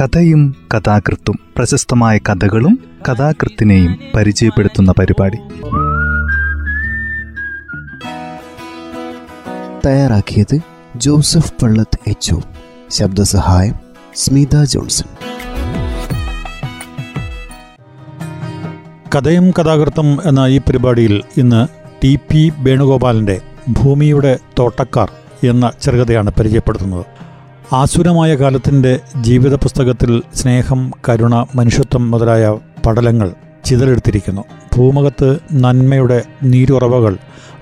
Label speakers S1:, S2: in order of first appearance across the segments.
S1: കഥയും കഥാകൃത്തും പ്രശസ്തമായ കഥകളും കഥാകൃത്തിനെയും പരിചയപ്പെടുത്തുന്ന പരിപാടി.
S2: തയ്യാറാക്കിയത് ജോസഫ് പള്ളത്ത് എച്ച് ശബ്ദസഹായം സ്മിത ജോൺസൺ.
S3: കഥയും കഥാകൃത്തും എന്ന ഈ പരിപാടിയിൽ ഇന്ന് ടി പി വേണുഗോപാലിന്റെ ഭൂമിയുടെ തോട്ടക്കാർ എന്ന ചെറുകഥയാണ് പരിചയപ്പെടുത്തുന്നത്. ആസുരമായ കാലത്തിന്റെ ജീവിത പുസ്തകത്തിൽ സ്നേഹം കരുണ മനുഷ്യത്വം മുതലായ പടലങ്ങൾ ചിതലെടുത്തിരിക്കുന്നു. ഭൂമുഖത്ത് നന്മയുടെ നീരുറവകൾ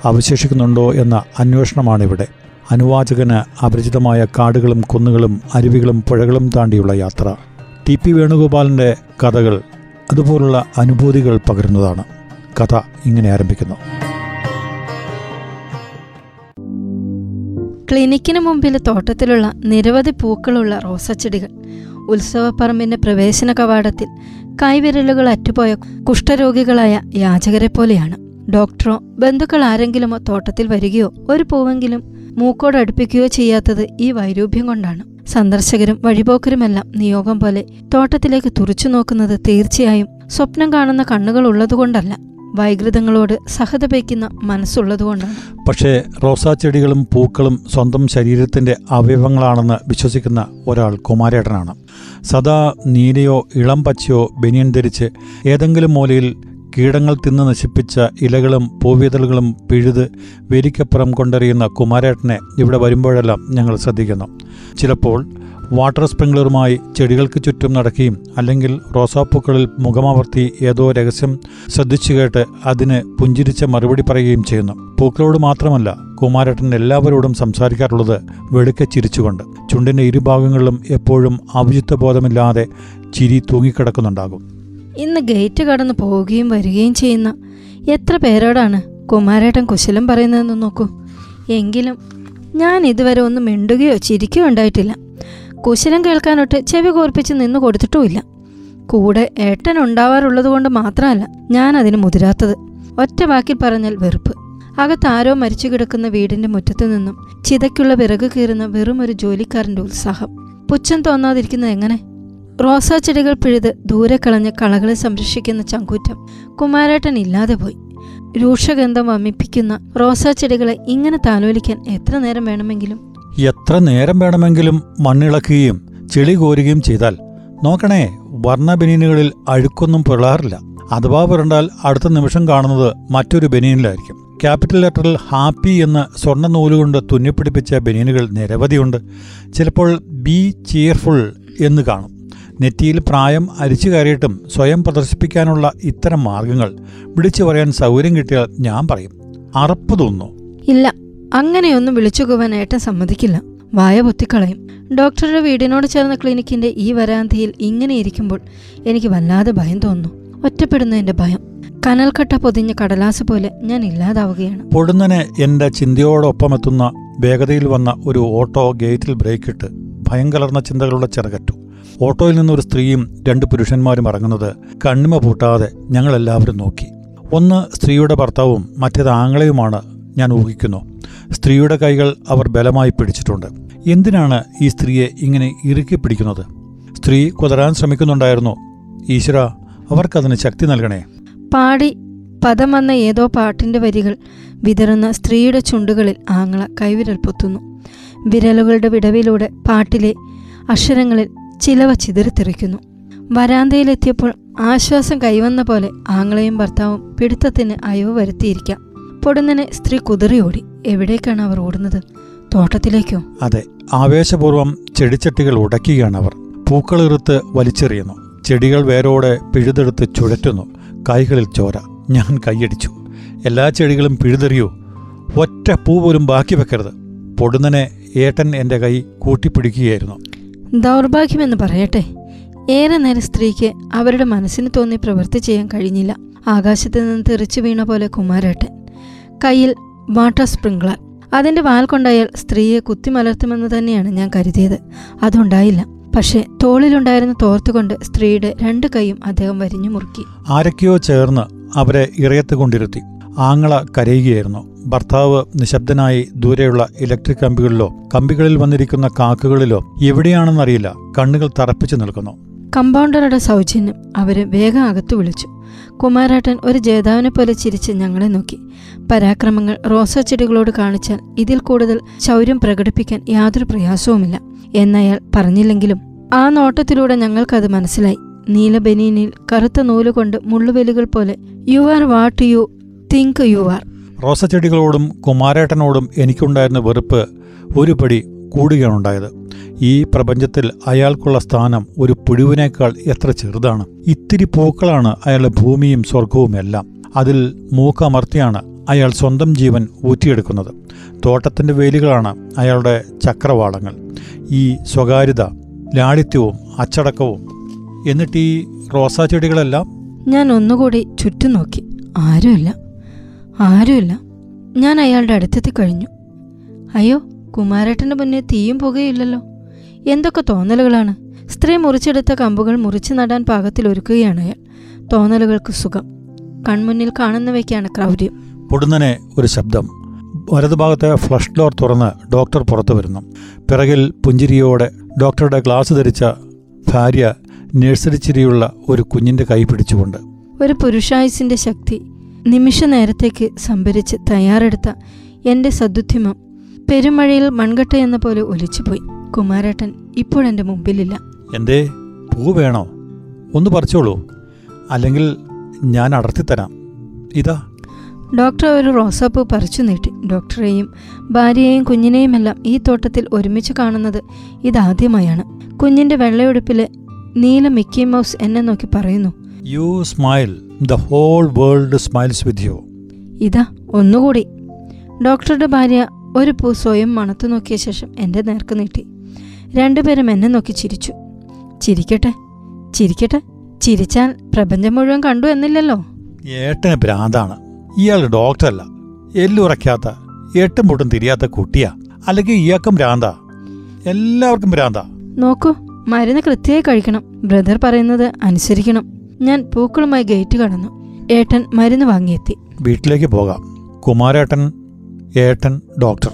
S3: അവശേഷിക്കുന്നുണ്ടോ എന്ന അന്വേഷണമാണിവിടെ. അനുവാചകന് അപരിചിതമായ കാടുകളും കുന്നുകളും അരുവികളും പുഴകളും താണ്ടിയുള്ള യാത്ര. ടി. പി. വേണുഗോപാലിന്റെ കഥകൾ അതുപോലുള്ള അനുഭൂതികൾ പകരുന്നതാണ്. കഥ ഇങ്ങനെ ആരംഭിക്കുന്നു.
S4: ക്ലിനിക്കിന് മുമ്പിൽ തോട്ടത്തിലുള്ള നിരവധി പൂക്കളുള്ള റോസച്ചെടികൾ ഉത്സവപ്പറമ്പിന്റെ പ്രവേശന കവാടത്തിൽ കൈവിരലുകൾ അറ്റുപോയ കുഷ്ഠരോഗികളായ യാചകരെ പോലെയാണ്. ഡോക്ടറോ ബന്ധുക്കൾ ആരെങ്കിലുമോ തോട്ടത്തിൽ വരികയോ ഒരു പൂവെങ്കിലും മൂക്കോട് അടുപ്പിക്കുകയോ ചെയ്യാത്തത് ഈ വൈരൂപ്യം കൊണ്ടാണ്. സന്ദർശകരും വഴിപോക്കരുമെല്ലാം നിയോഗം പോലെ തോട്ടത്തിലേക്ക് തുറച്ചു നോക്കുന്നത് തീർച്ചയായും സ്വപ്നം കാണുന്ന കണ്ണുകൾ ഉള്ളതുകൊണ്ടല്ല. വൈകൃതങ്ങളോട് സഹതപിക്കുന്ന മനസ്സുള്ളതുകൊണ്ടാണ്.
S3: പക്ഷേ റോസാ ചെടികളും പൂക്കളും സ്വന്തം ശരീരത്തിന്റെ അവയവങ്ങളാണെന്ന് വിശ്വസിക്കുന്ന ഒരാൾ കുമാരേട്ടനാണ്. സദാ നീലയോ ഇളം പച്ചയോ ബനിയൻ ധരിച്ച് ഏതെങ്കിലും മൂലയിൽ കീടങ്ങൾ തിന്ന് നശിപ്പിച്ച ഇലകളും പൂവിതളുകളും പിഴുത് വേരിക്കപ്പുറം കൊണ്ടെറിയുന്ന കുമാരേട്ടനെ ഇവിടെ വരുമ്പോഴെല്ലാം ഞങ്ങൾ ശ്രദ്ധിക്കുന്നു. ചിലപ്പോൾ വാട്ടർ സ്പ്രിംഗ്ലറുമായി ചെടികൾക്ക് ചുറ്റും നടക്കുകയും അല്ലെങ്കിൽ റോസാപ്പൂക്കളിൽ മുഖമവർത്തി ഏതോ രഹസ്യം ശ്രദ്ധിച്ചു കേട്ട് അതിന് പുഞ്ചിരിച്ച മറുപടി പറയുകയും ചെയ്യുന്നു. പൂക്കളോട് മാത്രമല്ല കുമാരേട്ടൻ എല്ലാവരോടും സംസാരിക്കാറുള്ളത് വെളുക്കെ ചിരിച്ചുകൊണ്ട്. ചുണ്ടിന്റെ ഇരുഭാഗങ്ങളിലും എപ്പോഴും അഭിജിത്വ ബോധമില്ലാതെ ചിരി തൂങ്ങിക്കിടക്കുന്നുണ്ടാകും.
S4: ഇന്ന് ഗേറ്റ് കടന്ന് പോവുകയും വരികയും ചെയ്യുന്ന എത്ര പേരോടാണ് കുമാരേട്ടൻ കുശലം പറയുന്നതെന്ന് നോക്കൂ. എങ്കിലും ഞാൻ ഇതുവരെ ഒന്നും മിണ്ടുകയോ ചിരിക്കുകയോ ഉണ്ടായിട്ടില്ല. കുശലം കേൾക്കാനൊട്ട് ചെവി കോർപ്പിച്ച് നിന്ന് കൊടുത്തിട്ടുമില്ല. കൂടെ ഏട്ടൻ ഉണ്ടാവാറുള്ളത് കൊണ്ട് മാത്രമല്ല ഞാൻ അതിന് മുതിരാത്തത്. ഒറ്റ വാക്കിൽ പറഞ്ഞാൽ വെറുപ്പ്. അകത്താരോ മരിച്ചു കിടക്കുന്ന വീടിന്റെ മുറ്റത്തു നിന്നും ചിതയ്ക്കുള്ള വിറക് കീറുന്ന വെറും ഒരു ജോലിക്കാരന്റെ ഉത്സാഹം. പുച്ഛം തോന്നാതിരിക്കുന്നത് എങ്ങനെ? റോസാ ചെടികൾ പിഴുത് ദൂരെ കളഞ്ഞ് കളകളെ സംരക്ഷിക്കുന്ന ചങ്കൂറ്റം. കുമാരേട്ടൻ ഇല്ലാതെ പോയി. രൂക്ഷഗന്ധം വമിപ്പിക്കുന്ന റോസാ ചെടികളെ ഇങ്ങനെ താലോലിക്കാൻ എത്ര നേരം വേണമെങ്കിലും
S3: എത്ര നേരം വേണമെങ്കിലും മണ്ണിളക്കുകയും ചെളി കോരുകയും ചെയ്താൽ? നോക്കണേ വർണ ബനീനുകളിൽ അഴുക്കൊന്നും പുരളാറില്ല. അഥവാ പുരണ്ടാൽ അടുത്ത നിമിഷം കാണുന്നത് മറ്റൊരു ബനീനിലായിരിക്കും ക്യാപിറ്റൽ ലെറ്ററിൽ ഹാപ്പി എന്ന് സ്വർണ നൂലുകൊണ്ട് തുന്നിപ്പിടിപ്പിച്ച ബനീനുകൾ നിരവധിയുണ്ട്. ചിലപ്പോൾ ബി ചിയർഫുൾ എന്ന് കാണും. നെറ്റിയിൽ പ്രായം അരിച്ചു കയറിയിട്ടും സ്വയം പ്രദർശിപ്പിക്കാനുള്ള ഇത്തരം മാർഗങ്ങൾ വിളിച്ചു പറയാൻ സൗകര്യം കിട്ടിയാൽ ഞാൻ പറയും. അറപ്പ് തോന്നുന്നു.
S4: ഇല്ല അങ്ങനെയൊന്നും വിളിച്ചുകൂവാൻ ഏട്ടൻ സമ്മതിക്കില്ല. വായ പൊത്തിക്കളയും. ഡോക്ടറുടെ വീടിനോട് ചേർന്ന ക്ലിനിക്കിന്റെ ഈ വരാന്തിയിൽ ഇങ്ങനെ ഇരിക്കുമ്പോൾ എനിക്ക് വല്ലാതെ ഭയം തോന്നുന്നു. ഒറ്റപ്പെടുന്നതിന്റെ ഭയം. കനൽക്കട്ട പൊതിഞ്ഞ കടലാസ് പോലെ ഞാൻ ഇല്ലാതാവുകയാണ്.
S3: പൊടുന്നനെ എന്റെ ചിന്തയോടൊപ്പമെത്തുന്ന വേഗതയിൽ വന്ന ഒരു ഓട്ടോ ഗേറ്റിൽ ബ്രേക്കിട്ട് കലർന്ന ചിന്തകളുടെ ചിറകറ്റു. ഓട്ടോയിൽ നിന്ന് ഒരു സ്ത്രീയും രണ്ട് പുരുഷന്മാരും ഇറങ്ങുന്നത് കണ്ണിമ പൂട്ടാതെ ഞങ്ങളെല്ലാവരും നോക്കി. ഒന്ന് സ്ത്രീയുടെ ഭർത്താവും മറ്റേത് ആങ്ങളെയുമാണ് ഞാൻ ഊഹിക്കുന്നു. സ്ത്രീയുടെ കൈകൾ അവർ ബലമായി പിടിച്ചിട്ടുണ്ട്. എന്തിനാണ് ഈ സ്ത്രീയെ ഇങ്ങനെ ഇറുക്കി പിടിക്കുന്നത്? സ്ത്രീ കുതരാൻ ശ്രമിക്കുന്നുണ്ടായിരുന്നു. ഈശ്വര അവർക്കതിന് ശക്തി നൽകണേ.
S4: പാടി പദം വന്ന ഏതോ പാട്ടിന്റെ വരികൾ വിതറുന്ന സ്ത്രീയുടെ ചുണ്ടുകളിൽ ആങ്ങള കൈവിരൽ പൊത്തുന്നു. വിരലുകളുടെ വിടവിലൂടെ പാട്ടിലെ അക്ഷരങ്ങളിൽ ചിലവ ചിതറിത്തെറിക്കുന്നു. വരാന്തയിലെത്തിയപ്പോൾ ആശ്വാസം കൈവന്ന പോലെ ആങ്ങളെയും ഭർത്താവും പിടുത്തത്തിന് അയവ് വരുത്തിയിരിക്കാം. പൊടുന്നനെ സ്ത്രീ കുതിറിയോടി. എവിടേക്കാണ് അവർ ഓടുന്നത്? തോട്ടത്തിലേക്കോ?
S3: അതെ ആവേശപൂർവം ചെടിച്ചട്ടികൾ ഉടയ്ക്കുകയാണ് അവർ. പൂക്കളെറുത്ത് വലിച്ചെറിയുന്നു. ചെടികൾ വേരോടെ പിഴുതെടുത്ത് ചുഴറ്റുന്നു. കൈകളിൽ ചോര. ഞാൻ കൈയടിച്ചു. എല്ലാ ചെടികളും പിഴുതെറിയൂ. ഒറ്റ പൂ പോലും ബാക്കി വെക്കരുത്. പൊടുന്നനെ ഏട്ടൻ എന്റെ കൈ കൂട്ടിപ്പിടിക്കുകയായിരുന്നു.
S4: ദൗർഭാഗ്യമെന്ന് പറയട്ടെ. ഏറെ നേരം സ്ത്രീക്ക് അവരുടെ മനസ്സിന് തോന്നി പ്രവൃത്തി ചെയ്യാൻ കഴിഞ്ഞില്ല. ആകാശത്ത് നിന്ന് തെറിച്ചു വീണ പോലെ കുമാരേട്ടൻ. കയ്യിൽ വാട്ടർ സ്പ്രിംഗ്ലർ. അതിന്റെ വാൽ കൊണ്ടായാൽ സ്ത്രീയെ കുത്തിമലർത്തുമെന്ന് തന്നെയാണ് ഞാൻ കരുതിയത്. അതുണ്ടായില്ല. പക്ഷേ തോളിലുണ്ടായിരുന്ന തോർത്തുകൊണ്ട് സ്ത്രീയുടെ രണ്ട് കൈയും അദ്ദേഹം വരിഞ്ഞു മുറുക്കി.
S3: ആരൊക്കെയോ ചേർന്ന് അവരെ ഇറയത്ത് കൊണ്ടിരുത്തി. ആങ്ങള കരയുകയായിരുന്നു. ഭർത്താവ് നിശബ്ദനായി ദൂരെയുള്ള ഇലക്ട്രിക് കമ്പികളിലോ കമ്പികളിൽ വന്നിരിക്കുന്ന കാക്കുകളിലോ എവിടെയാണെന്നറിയില്ല. കണ്ണുകൾ തറപ്പിച്ചു നിൽക്കുന്നു.
S4: കമ്പൗണ്ടറുടെ സൗജന്യം അവരെ വേഗം അകത്തു വിളിച്ചു. കുമാരേട്ടൻ ഒരു ജേതാവിനെ പോലെ ചിരിച്ച് ഞങ്ങളെ നോക്കി. പരാക്രമങ്ങൾ റോസാ ചെടികളോട് കാണിച്ചാൽ ഇതിൽ കൂടുതൽ ശൗര്യം പ്രകടിപ്പിക്കാൻ യാതൊരു പ്രയാസവുമില്ല. എന്നയാൾ പറഞ്ഞില്ലെങ്കിലും ആ നോട്ടത്തിലൂടെ ഞങ്ങൾക്കത് മനസ്സിലായി. നീലബനീനിൽ കറുത്ത നൂലുകൊണ്ട് മുള്ളുവെലുകൾ പോലെ you are what you think you are
S3: റോസച്ചെടികളോടും കുമാരേട്ടനോടും എനിക്കുണ്ടായിരുന്ന വെറുപ്പ് ഒരു പടി കൂടുകയാണുണ്ടായത്. ഈ പ്രപഞ്ചത്തിൽ അയാൾക്കുള്ള സ്ഥാനം ഒരു പുഴുവിനേക്കാൾ എത്ര ചെറുതാണ്. ഇത്തിരി പൂക്കളാണ് അയാളുടെ ഭൂമിയും സ്വർഗവും എല്ലാം. അതിൽ മൂക്കമർത്തിയാണ് അയാൾ സ്വന്തം ജീവൻ ഊറ്റിയെടുക്കുന്നത്. തോട്ടത്തിന്റെ വേലികളാണ് അയാളുടെ ചക്രവാളങ്ങൾ. ഈ സ്വകാര്യത ലാളിത്യവും അച്ചടക്കവും. എന്നിട്ട് ഈ റോസാ ചെടികളെല്ലാം?
S4: ഞാൻ ഒന്നുകൂടി ചുറ്റും നോക്കി ആരുമില്ല. ആരുമില്ല. ഞാൻ അയാളുടെ അടുത്തെത്തി കഴിഞ്ഞു. അയ്യോ കുമാരേട്ടന്റെ മുന്നിൽ തീയും പുകയില്ലല്ലോ. എന്തൊക്കെ തോന്നലുകളാണ്. സ്ത്രീ മുറിച്ചെടുത്ത കമ്പുകൾ മുറിച്ചു നടാൻ പാകത്തിൽ ഒരുക്കുകയാണ് അയാൾ. തോന്നലുകൾക്ക് സുഖം. കൺമുന്നിൽ കാണുന്നവയ്ക്കാണ് ക്രൗര്യം.
S3: പൊടുന്നനെ ഒരു ശബ്ദം. വലതുഭാഗത്തെ ഫ്ലഷ് ഡോർ തുറന്ന് ഡോക്ടർ പുറത്തു വരുന്നു. പിറകിൽ പുഞ്ചിരിയോടെ ഡോക്ടറുടെ ഗ്ലാസ് ധരിച്ച ഭാര്യ നേഴ്സറിച്ചിരിയുള്ള ഒരു കുഞ്ഞിന്റെ കൈ പിടിച്ചുകൊണ്ട്.
S4: ഒരു പുരുഷായുസിന്റെ ശക്തി നിമിഷ നേരത്തേക്ക് സംഭരിച്ച് തയ്യാറെടുത്ത എന്റെ സദുദ്യമം പെരുമഴയിൽ മൺകട്ട എന്ന പോലെ ഒലിച്ചുപോയി. കുമാരേട്ടൻ ഇപ്പോഴെന്റെ മുമ്പിലില്ല.
S3: എന്തേ? പൂ വേണോ? ഒന്ന് പറിച്ചോളൂ. അല്ലെങ്കിൽ ഞാൻ അടർത്തി തരാം ഇതാ.
S4: ഡോക്ടർ ഒരു റോസാപ്പൂ പറിച്ചു നീട്ടി. ഡോക്ടറെയും ഭാര്യയെയും കുഞ്ഞിനെയുമെല്ലാം ഈ തോട്ടത്തിൽ ഒരുമിച്ച് കാണുന്നത് ഇതാദ്യമായാണ്. കുഞ്ഞിന്റെ വെള്ളയുടുപ്പിലെ നീല മിക്കി മൗസ് എന്നെ നോക്കി പറയുന്നു.
S3: You smile the whole world smiles with you
S4: ഇതാ ഒന്നുകൂടി. ഡോക്ടറുടെ ഭാര്യ ഒരു പൂ സ്വയം മണത്തു നോക്കിയ ശേഷം എന്റെ നേർക്ക് നീട്ടി. രണ്ടുപേരും എന്നെ നോക്കി ചിരിച്ചു. ചിരിക്കട്ടെ ചിരിക്കട്ടെ ചിരിച്ചാൽ പ്രപഞ്ചം മുഴുവൻ കണ്ടു എന്നില്ലല്ലോ?
S3: ഏട്ടന് ഭ്രാന്താണ്. ഇയാൾ ഡോക്ടറല്ല. എല്ലുറയ്ക്കാത്ത എട്ടും പൊട്ടും തിരിയാത്ത കുട്ടിയാ. അല്ലെങ്കിൽ ഇയാൾക്കും ഭ്രാന്താ. എല്ലാവർക്കും ഭ്രാന്താ.
S4: നോക്കൂ മരുന്ന് കൃത്യമായി കഴിക്കണം. ബ്രദർ പറയുന്നത് അനുസരിക്കണം. ഞാൻ പൂക്കളുമായി ഗേറ്റ് കടന്നു. ഏട്ടൻ മരുന്ന് വാങ്ങിയെത്തി.
S3: വീട്ടിലേക്ക് പോകാം. കുമാരേട്ടൻ ഏട്ടൻ ഡോക്ടർ.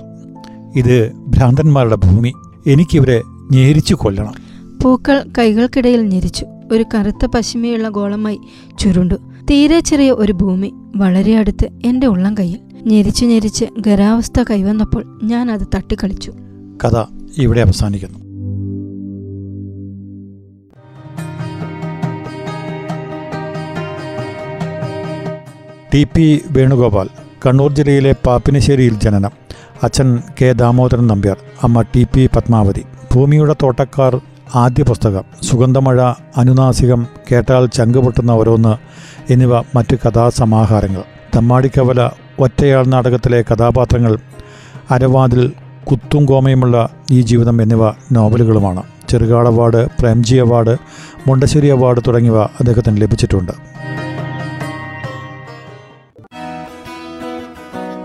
S3: ഇത് ഭ്രാന്തന്മാരുടെ ഭൂമി. എനിക്കിവരെ ഞെരിച്ചു കൊല്ലണം.
S4: പൂക്കൾ കൈകൾക്കിടയിൽ ഞെരിച്ചു. ഒരു കറുത്ത പശിമയുള്ള ഗോളമായി ചുരുണ്ടു. തീരെ ചെറിയ ഒരു ഭൂമി വളരെ അടുത്ത് എന്റെ ഉള്ളം കയ്യിൽ. ഞെരിച്ചു ഞെരിച്ച് ഗരാവസ്ഥ കൈവന്നപ്പോൾ ഞാൻ അത് തട്ടിക്കളിച്ചു.
S3: കഥ ഇവിടെ അവസാനിക്കുന്നു. T P Venugopal. കണ്ണൂർ ജില്ലയിലെ പാപ്പിനിശ്ശേരിയിൽ ജനനം. അച്ഛൻ കെ ദാമോദരൻ നമ്പ്യാർ അമ്മ ടി പി പത്മാവതി. ഭൂമിയുടെ തോട്ടക്കാർ ആദ്യ പുസ്തകം സുഗന്ധമഴ അനുനാസികം കേട്ടാൽ ചങ്കുപൊട്ടുന്ന ഓരോന്ന് എന്നിവ മറ്റ് കഥാസമാഹാരങ്ങൾ. തമ്മാടിക്കവല ഒറ്റയാൾ നാടകത്തിലെ കഥാപാത്രങ്ങൾ അരവാതിൽ കുത്തും കോമയുമുള്ള ഈ ജീവിതം എന്നിവ നോവലുകളുമാണ്. Cherukad award Premji award Mundassery award തുടങ്ങിയവ അദ്ദേഹത്തിന് ലഭിച്ചിട്ടുണ്ട്.